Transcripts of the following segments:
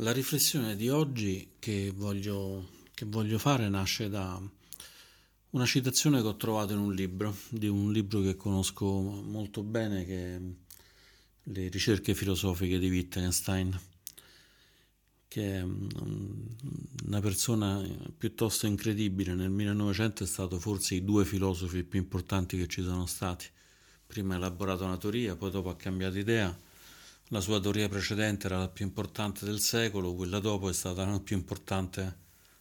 La riflessione di oggi che voglio, che voglio, fare nasce da una citazione che ho trovato in un libro, di un libro che conosco molto bene, che è Le ricerche filosofiche di Wittgenstein, che è una persona piuttosto incredibile. Nel 1900 è stato forse i due filosofi più importanti che ci sono stati. Prima ha elaborato una teoria, poi dopo ha cambiato idea la sua teoria precedente era la più importante del secolo, quella dopo è stata la più importante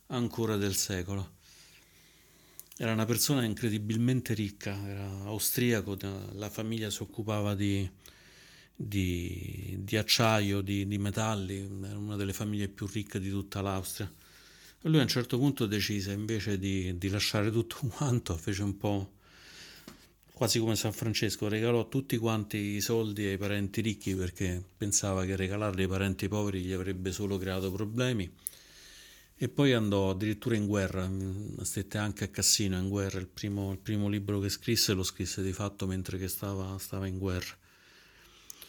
ancora del secolo. Era una persona incredibilmente ricca, era austriaco, la famiglia si occupava di, di, di acciaio, di, di, metalli, era una delle famiglie più ricche di tutta l'Austria. E lui a un certo punto decise invece di lasciare tutto quanto, fece un po' quasi come San Francesco, regalò tutti quanti i soldi ai parenti ricchi perché pensava che regalarli ai parenti poveri gli avrebbe solo creato problemi. E poi andò addirittura in guerra, stette anche a Cassino in guerra, il primo, il primo libro che scrisse lo scrisse di fatto mentre stava, stava in guerra.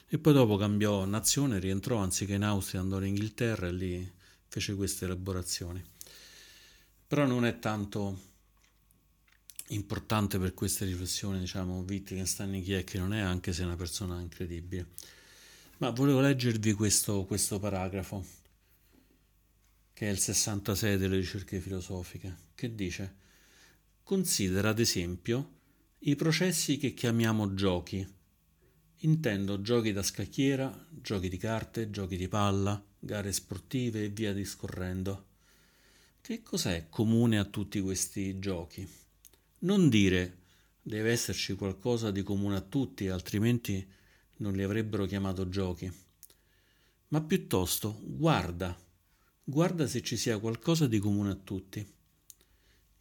E poi dopo cambiò nazione, rientrò anziché in Austria, andò in Inghilterra e lì fece queste elaborazioni. Però non è tanto importante per queste riflessioni, diciamo, Wittgenstein chi è che non è, anche se è una persona incredibile. Ma volevo leggervi questo, questo paragrafo, che è il 66 delle ricerche filosofiche, che dice Considera ad esempio i processi che chiamiamo giochi. Intendo giochi da scacchiera, giochi di carte, giochi di palla, gare sportive e via discorrendo. Che cos'è comune a tutti questi giochi? Non dire deve esserci qualcosa di comune a tutti, altrimenti non li avrebbero chiamato giochi, ma piuttosto guarda, guarda se ci sia qualcosa di comune a tutti.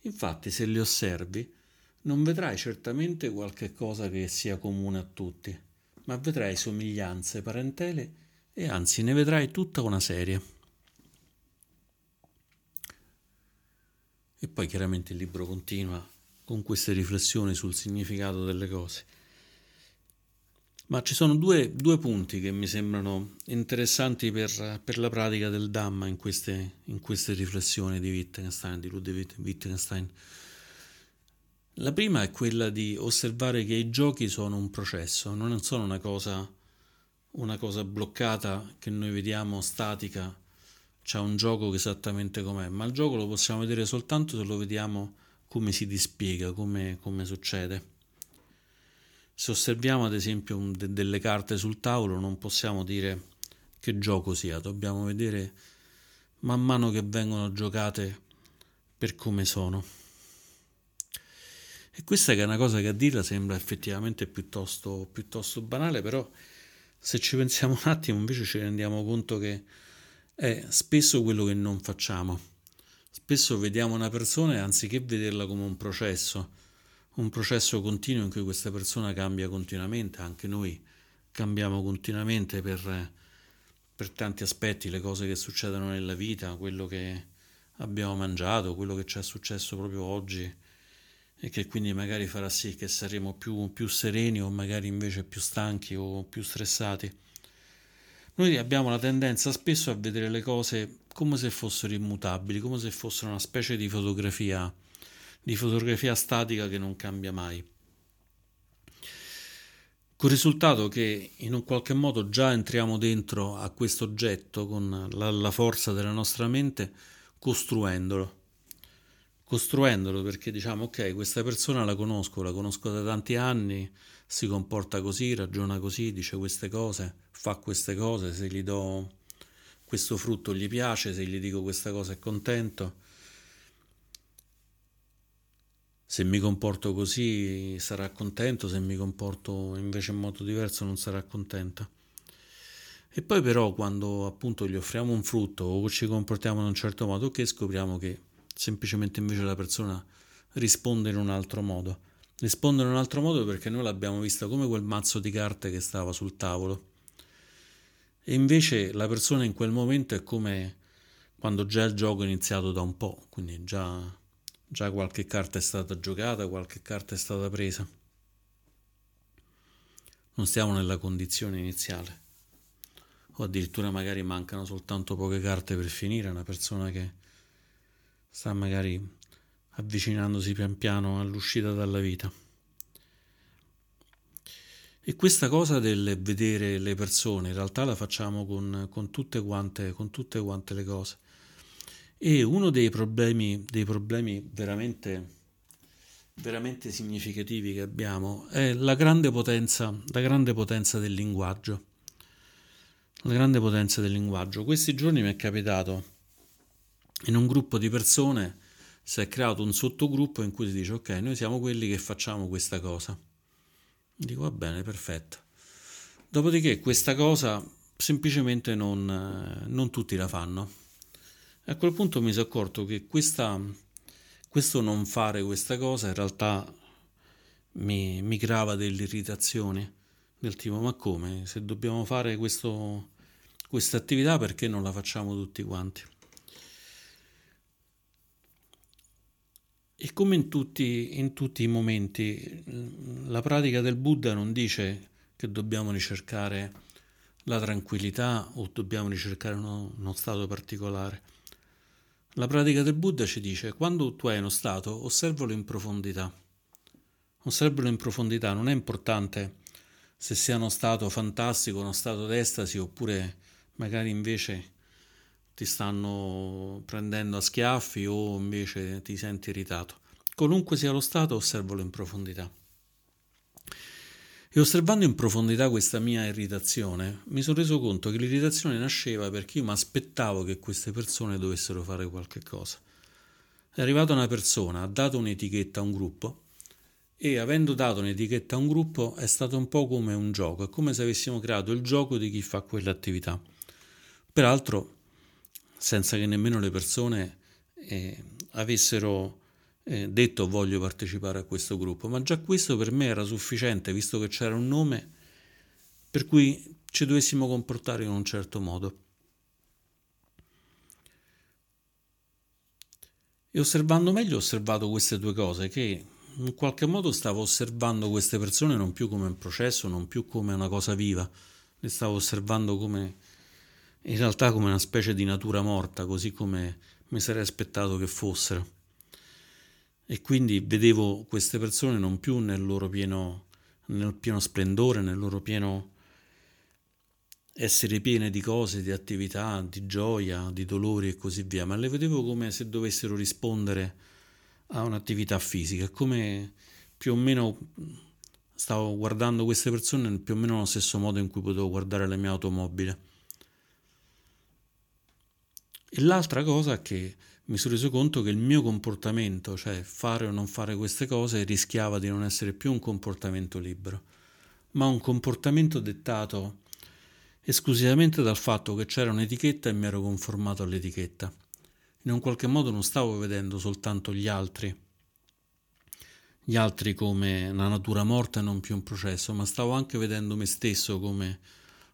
Infatti, se li osservi, non vedrai certamente qualche cosa che sia comune a tutti, ma vedrai somiglianze, parentele e anzi ne vedrai tutta una serie. E poi chiaramente il libro continua con queste riflessioni sul significato delle cose. Ma ci sono due, due punti che mi sembrano interessanti per, per la pratica del Dhamma in queste, in queste, riflessioni di Wittgenstein, di Ludwig Wittgenstein. La prima è quella di osservare che i giochi sono un processo, non sono una cosa, una cosa bloccata che noi vediamo statica, c'è un gioco esattamente com'è, ma il gioco lo possiamo vedere soltanto se lo vediamo come si dispiega, come, come succede. Se osserviamo ad esempio de, delle carte sul tavolo non possiamo dire che gioco sia, dobbiamo vedere man mano che vengono giocate per come sono. E questa che è una cosa che a dirla sembra effettivamente piuttosto, piuttosto banale, però se ci pensiamo un attimo invece ci rendiamo conto che è spesso quello che non facciamo. Spesso vediamo una persona e anziché vederla come un processo, un processo continuo in cui questa persona cambia continuamente, anche noi cambiamo continuamente per, per tanti aspetti, le cose che succedono nella vita, quello che abbiamo mangiato, quello che ci è successo proprio oggi e che quindi magari farà sì che saremo più, più sereni o magari invece più stanchi o più stressati. Noi abbiamo la tendenza spesso a vedere le cose come se fossero immutabili, come se fossero una specie di fotografia, di fotografia statica che non cambia mai. Con il risultato che in un qualche modo già entriamo dentro a questo oggetto con la, la forza della nostra mente, costruendolo. Costruendolo perché diciamo ok, questa persona la conosco, la conosco da tanti anni, si comporta così, ragiona così, dice queste cose, fa queste cose, se gli do questo frutto gli piace, se gli dico questa cosa è contento. Se mi comporto così sarà contento, se mi comporto invece in modo diverso non sarà contento. E poi però quando appunto gli offriamo un frutto o ci comportiamo in un certo modo, che scopriamo che semplicemente invece la persona risponde in un altro modo. Risponde in un altro modo perché noi l'abbiamo vista come quel mazzo di carte che stava sul tavolo e invece la persona in quel momento è come quando già il gioco è iniziato da un po', quindi già, già qualche carta è stata giocata, qualche carta è stata presa. Non stiamo nella condizione iniziale. o addirittura magari mancano soltanto poche carte per finire, una persona che sta magari avvicinandosi pian piano all'uscita dalla vita. E questa cosa del vedere le persone, in realtà la facciamo con, con, tutte, quante, con tutte quante le cose. E uno dei problemi, dei problemi veramente, veramente significativi che abbiamo è la grande potenza, la grande potenza del linguaggio. La grande potenza del linguaggio. Questi giorni mi è capitato in un gruppo di persone si è creato un sottogruppo in cui si dice ok, noi siamo quelli che facciamo questa cosa. Dico va bene, perfetto. Dopodiché questa cosa semplicemente non, non tutti la fanno. A quel punto mi sono accorto che questa, questo non fare questa cosa in realtà mi, mi creava delle irritazioni del tipo ma come se dobbiamo fare questa attività perché non la facciamo tutti quanti? E come in tutti, in tutti, i momenti, la pratica del Buddha non dice che dobbiamo ricercare la tranquillità o dobbiamo ricercare uno, uno stato particolare. La pratica del Buddha ci dice quando tu hai uno stato, osservalo in profondità. Osservalo in profondità, non è importante se sia uno stato fantastico, uno stato d'estasi oppure magari invece ti stanno prendendo a schiaffi o invece ti senti irritato. Qualunque sia lo stato, osservalo in profondità. E osservando in profondità questa mia irritazione, mi sono reso conto che l'irritazione nasceva perché io mi aspettavo che queste persone dovessero fare qualche cosa. È arrivata una persona, ha dato un'etichetta a un gruppo e avendo dato un'etichetta a un gruppo è stato un po' come un gioco, è come se avessimo creato il gioco di chi fa quell'attività. Peraltro senza che nemmeno le persone eh, avessero eh, detto voglio partecipare a questo gruppo, ma già questo per me era sufficiente, visto che c'era un nome per cui ci dovessimo comportare in un certo modo. E osservando meglio ho osservato queste due cose, che in qualche modo stavo osservando queste persone non più come un processo, non più come una cosa viva, le stavo osservando come in realtà come una specie di natura morta, così come mi sarei aspettato che fossero. E quindi vedevo queste persone non più nel loro pieno, nel pieno splendore, nel loro pieno essere piene di cose, di attività, di gioia, di dolori e così via, ma le vedevo come se dovessero rispondere a un'attività fisica, come più o meno stavo guardando queste persone più o meno nello stesso modo in cui potevo guardare la mia automobile. E l'altra cosa è che mi sono reso conto che il mio comportamento, cioè fare o non fare queste cose, rischiava di non essere più un comportamento libero, ma un comportamento dettato esclusivamente dal fatto che c'era un'etichetta e mi ero conformato all'etichetta. In un qualche modo non stavo vedendo soltanto gli altri, gli altri come una natura morta e non più un processo, ma stavo anche vedendo me stesso come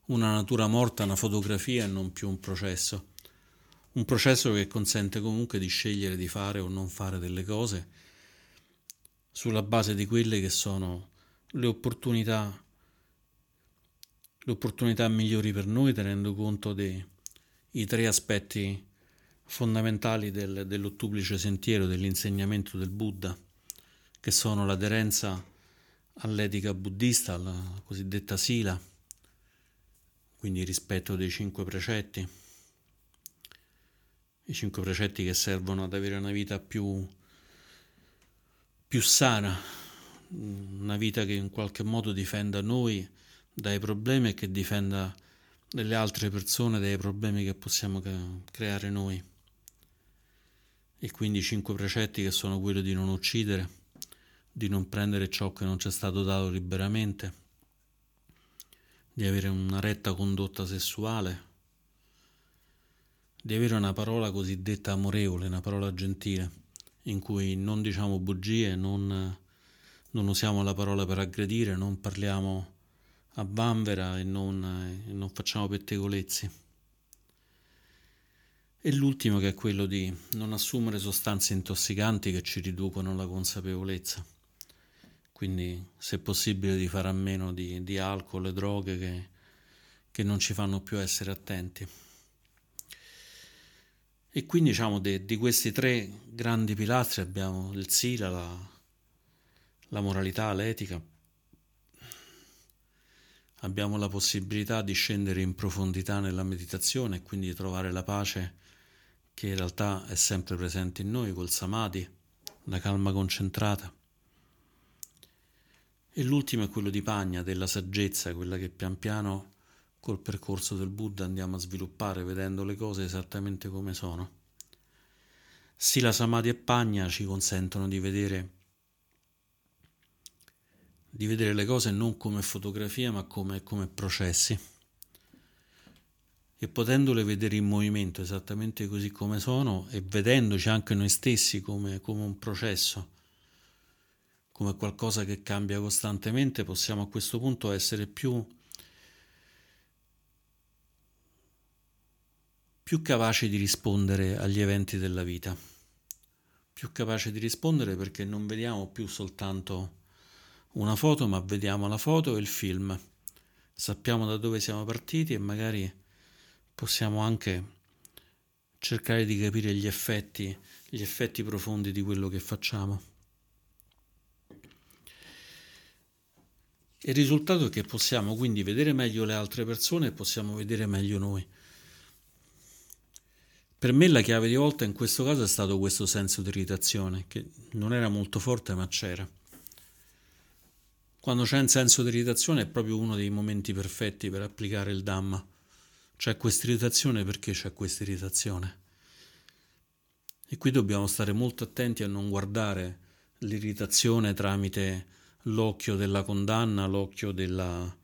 una natura morta, una fotografia e non più un processo un processo che consente comunque di scegliere di fare o non fare delle cose sulla base di quelle che sono le opportunità, le opportunità migliori per noi, tenendo conto dei tre aspetti fondamentali del, dell'ottuplice sentiero dell'insegnamento del Buddha, che sono l'aderenza all'etica buddista, la cosiddetta sila, quindi rispetto dei cinque precetti i cinque precetti che servono ad avere una vita più, più sana, una vita che in qualche modo difenda noi dai problemi e che difenda le altre persone dai problemi che possiamo creare noi. E quindi i cinque precetti che sono quelli di non uccidere, di non prendere ciò che non ci è stato dato liberamente, di avere una retta condotta sessuale, di avere una parola cosiddetta amorevole, una parola gentile, in cui non diciamo bugie, non, non usiamo la parola per aggredire, non parliamo a vanvera e non, e non facciamo pettegolezzi. E l'ultimo che è quello di non assumere sostanze intossicanti che ci riducono la consapevolezza. Quindi, se possibile, di fare a meno di, di alcol e droghe che, che non ci fanno più essere attenti. E quindi diciamo de, di questi tre grandi pilastri abbiamo il sila, la, la moralità, l'etica, abbiamo la possibilità di scendere in profondità nella meditazione e quindi trovare la pace che in realtà è sempre presente in noi col samadhi, la calma concentrata. E l'ultimo è quello di Pagna, della saggezza, quella che pian piano col percorso del Buddha andiamo a sviluppare vedendo le cose esattamente come sono. Sila Samadhi e Pagna ci consentono di vedere, di vedere le cose non come fotografia ma come, come processi e potendole vedere in movimento esattamente così come sono e vedendoci anche noi stessi come, come un processo, come qualcosa che cambia costantemente, possiamo a questo punto essere più più capace di rispondere agli eventi della vita, più capace di rispondere perché non vediamo più soltanto una foto, ma vediamo la foto e il film. Sappiamo da dove siamo partiti e magari possiamo anche cercare di capire gli effetti, gli effetti profondi di quello che facciamo. Il risultato è che possiamo quindi vedere meglio le altre persone e possiamo vedere meglio noi. Per me la chiave di volta in questo caso è stato questo senso di irritazione, che non era molto forte ma c'era. Quando c'è un senso di irritazione è proprio uno dei momenti perfetti per applicare il Dhamma. C'è questa irritazione perché c'è questa irritazione. E qui dobbiamo stare molto attenti a non guardare l'irritazione tramite l'occhio della condanna, l'occhio della,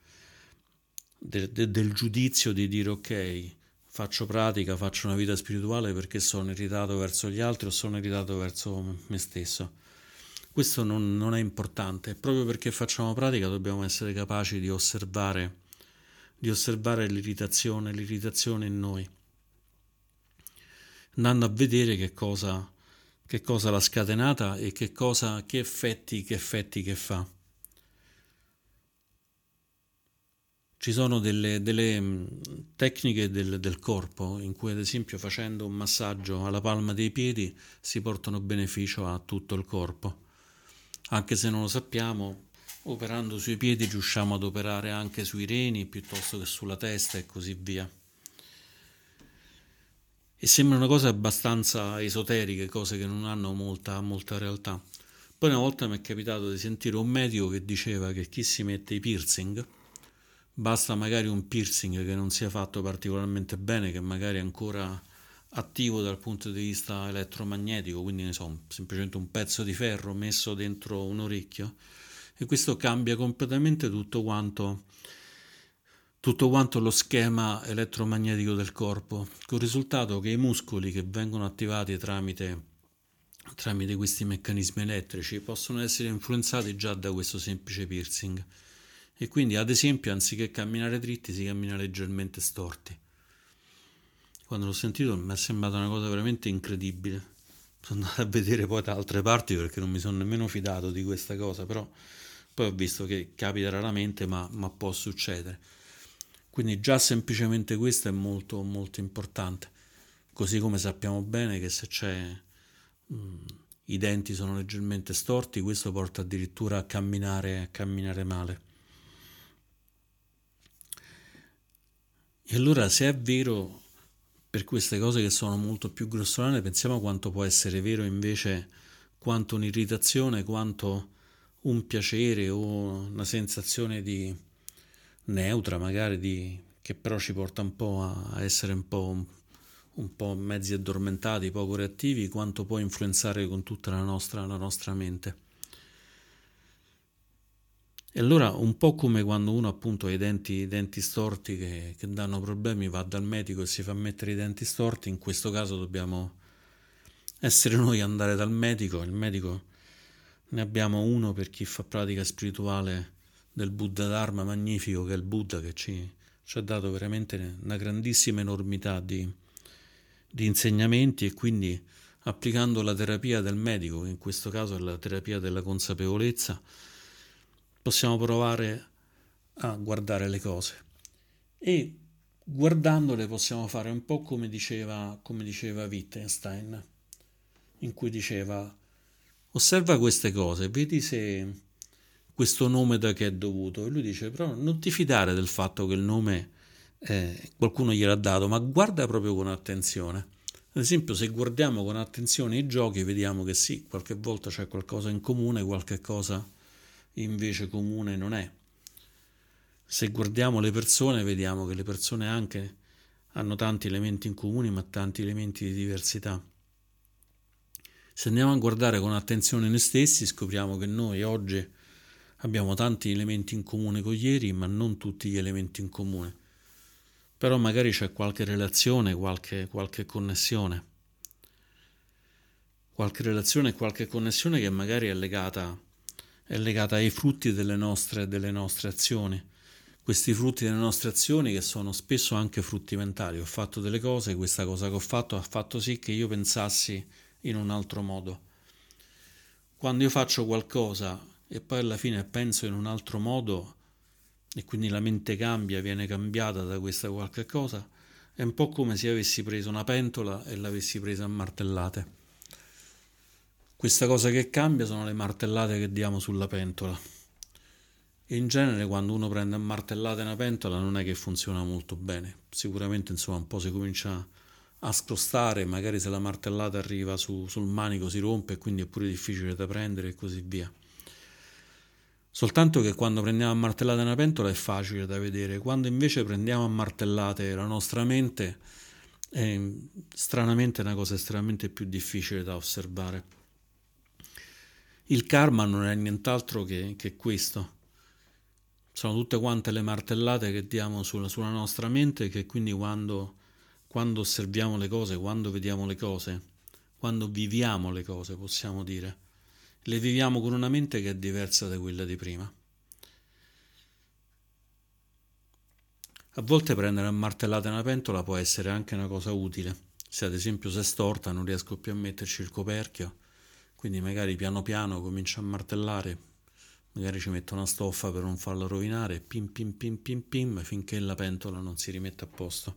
de, de, del giudizio di dire ok, faccio pratica, faccio una vita spirituale perché sono irritato verso gli altri o sono irritato verso me stesso. Questo non, non è importante, proprio perché facciamo pratica dobbiamo essere capaci di osservare, di osservare l'irritazione, l'irritazione in noi, andando a vedere che cosa, che cosa l'ha scatenata e che, cosa, che effetti, che effetti che fa. Ci sono delle, delle mm, tecniche del, del, corpo in cui, ad esempio, facendo un massaggio alla palma dei piedi si portano beneficio a tutto il corpo. Anche se non lo sappiamo, operando sui piedi riusciamo ad operare anche sui reni piuttosto che sulla testa e così via. E sembra una cosa abbastanza esoteriche, cose che non hanno molta, molta realtà. Poi una volta mi è capitato di sentire un medico che diceva che chi si mette i piercing Basta magari un piercing che non sia fatto particolarmente bene, che magari è ancora attivo dal punto di vista elettromagnetico, quindi ne so, semplicemente un pezzo di ferro messo dentro un orecchio e questo cambia completamente tutto quanto, tutto quanto lo schema elettromagnetico del corpo, con il risultato che i muscoli che vengono attivati tramite, tramite questi meccanismi elettrici possono essere influenzati già da questo semplice piercing e quindi ad esempio anziché camminare dritti si cammina leggermente storti. Quando l'ho sentito mi è sembrata una cosa veramente incredibile. Sono andato a vedere poi da altre parti perché non mi sono nemmeno fidato di questa cosa, però poi ho visto che capita raramente ma, ma può succedere. Quindi già semplicemente questo è molto molto importante. Così come sappiamo bene che se c'è mh, i denti sono leggermente storti, questo porta addirittura a camminare, a camminare male. Allora se è vero per queste cose che sono molto più grossolane, pensiamo quanto può essere vero invece quanto un'irritazione, quanto un piacere o una sensazione di neutra magari di, che però ci porta un po' a essere un po', un po' mezzi addormentati, poco reattivi, quanto può influenzare con tutta la nostra, la nostra mente. E allora un po' come quando uno appunto ha i denti, i denti storti che, che, danno problemi, va dal medico e si fa mettere i denti storti, in questo caso dobbiamo essere noi andare dal medico, il medico ne abbiamo uno per chi fa pratica spirituale del Buddha Dharma magnifico che è il Buddha che ci, ci ha dato veramente una grandissima enormità di, di insegnamenti e quindi applicando la terapia del medico, che in questo caso è la terapia della consapevolezza, possiamo provare a guardare le cose e guardandole possiamo fare un po' come diceva, come diceva Wittgenstein, in cui diceva osserva queste cose, vedi se questo nome da che è dovuto. E lui dice però non ti fidare del fatto che il nome eh, qualcuno gliel'ha dato, ma guarda proprio con attenzione. Ad esempio, se guardiamo con attenzione i giochi, vediamo che sì, qualche volta c'è qualcosa in comune, qualche cosa invece comune non è. Se guardiamo le persone, vediamo che le persone anche hanno tanti elementi in comune, ma tanti elementi di diversità. Se andiamo a guardare con attenzione noi stessi, scopriamo che noi oggi abbiamo tanti elementi in comune con ieri, ma non tutti gli elementi in comune. Però magari c'è qualche relazione, qualche, qualche connessione. Qualche relazione qualche connessione che magari è legata, è legata ai frutti delle nostre, delle nostre azioni questi frutti delle nostre azioni che sono spesso anche frutti mentali. Ho fatto delle cose, questa cosa che ho fatto ha fatto sì che io pensassi in un altro modo. Quando io faccio qualcosa e poi alla fine penso in un altro modo e quindi la mente cambia, viene cambiata da questa qualche cosa, è un po' come se avessi preso una pentola e l'avessi presa a martellate. Questa cosa che cambia sono le martellate che diamo sulla pentola in genere quando uno prende a martellate una pentola non è che funziona molto bene. Sicuramente insomma un po' si comincia a scrostare, magari se la martellata arriva su, sul manico si rompe e quindi è pure difficile da prendere e così via. Soltanto che quando prendiamo a martellate una pentola è facile da vedere, quando invece prendiamo a martellate la nostra mente è stranamente una cosa estremamente più difficile da osservare. Il karma non è nient'altro che, che questo sono tutte quante le martellate che diamo sulla, sulla nostra mente che quindi quando, quando osserviamo le cose, quando vediamo le cose, quando viviamo le cose, possiamo dire, le viviamo con una mente che è diversa da quella di prima. A volte prendere a martellate una pentola può essere anche una cosa utile. Se ad esempio si è storta non riesco più a metterci il coperchio, quindi magari piano piano comincio a martellare magari ci metto una stoffa per non farla rovinare, pim pim pim pim pim, finché la pentola non si rimette a posto.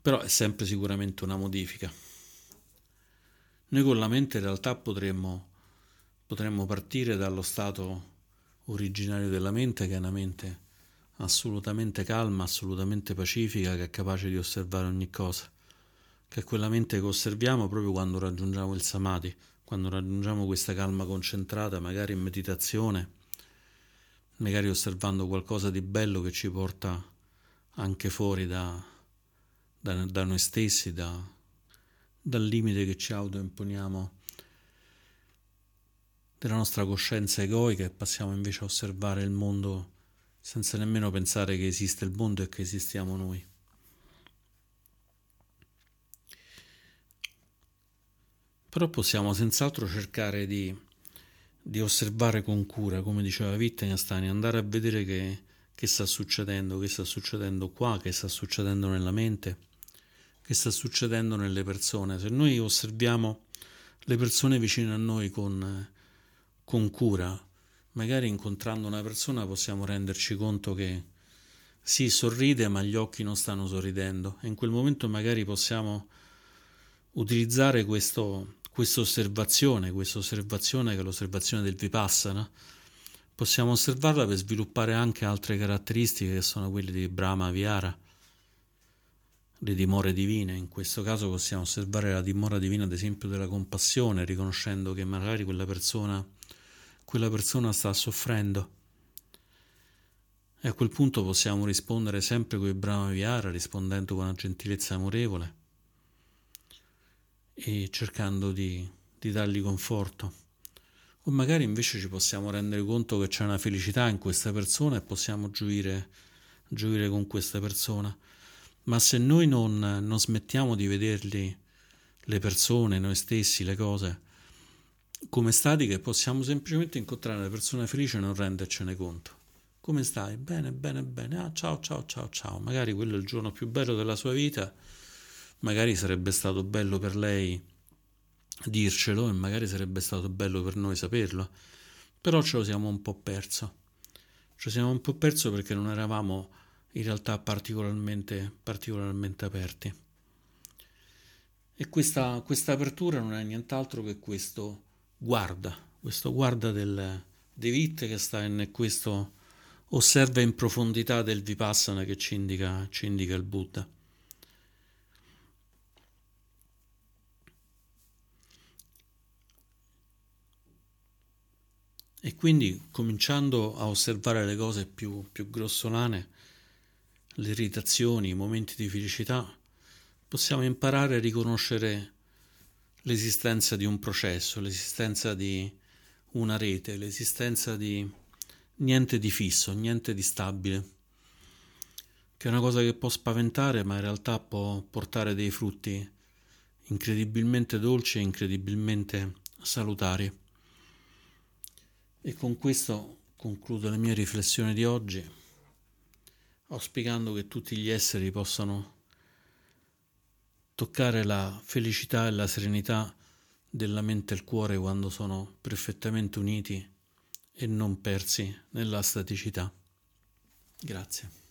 Però è sempre sicuramente una modifica. Noi con la mente in realtà potremmo, potremmo partire dallo stato originario della mente, che è una mente assolutamente calma, assolutamente pacifica, che è capace di osservare ogni cosa, che è quella mente che osserviamo proprio quando raggiungiamo il samadhi quando raggiungiamo questa calma concentrata, magari in meditazione, magari osservando qualcosa di bello che ci porta anche fuori da, da, da noi stessi, da, dal limite che ci autoimponiamo della nostra coscienza egoica e passiamo invece a osservare il mondo senza nemmeno pensare che esiste il mondo e che esistiamo noi. Però possiamo senz'altro cercare di, di osservare con cura, come diceva Wittgenstein, andare a vedere che, che sta succedendo, che sta succedendo qua, che sta succedendo nella mente, che sta succedendo nelle persone. Se noi osserviamo le persone vicine a noi con, con cura, magari incontrando una persona possiamo renderci conto che sì, sorride, ma gli occhi non stanno sorridendo. E in quel momento magari possiamo utilizzare questo, questa osservazione, questa osservazione che è l'osservazione del Vipassana, possiamo osservarla per sviluppare anche altre caratteristiche che sono quelle di Brahma Vihara, le dimore divine. In questo caso possiamo osservare la dimora divina, ad esempio, della compassione, riconoscendo che magari quella persona, quella persona sta soffrendo. E a quel punto possiamo rispondere sempre con il Brahma Vihara, rispondendo con una gentilezza amorevole e cercando di, di dargli conforto. O magari invece ci possiamo rendere conto che c'è una felicità in questa persona e possiamo gioire, gioire con questa persona. Ma se noi non, non smettiamo di vederli, le persone, noi stessi, le cose, come statiche, possiamo semplicemente incontrare una persona felice e non rendercene conto. Come stai? Bene, bene, bene. Ah, ciao, ciao, ciao, ciao. Magari quello è il giorno più bello della sua vita magari sarebbe stato bello per lei dircelo e magari sarebbe stato bello per noi saperlo, però ce lo siamo un po' perso. ci siamo un po' perso perché non eravamo in realtà particolarmente, particolarmente aperti. E questa, questa, apertura non è nient'altro che questo guarda, questo guarda del David che sta in questo osserva in profondità del Vipassana che ci indica, ci indica il Buddha. E quindi cominciando a osservare le cose più, più grossolane, le irritazioni, i momenti di felicità, possiamo imparare a riconoscere l'esistenza di un processo, l'esistenza di una rete, l'esistenza di niente di fisso, niente di stabile, che è una cosa che può spaventare ma in realtà può portare dei frutti incredibilmente dolci e incredibilmente salutari. E con questo concludo le mie riflessioni di oggi, auspicando che tutti gli esseri possano toccare la felicità e la serenità della mente e il cuore quando sono perfettamente uniti e non persi nella staticità. Grazie.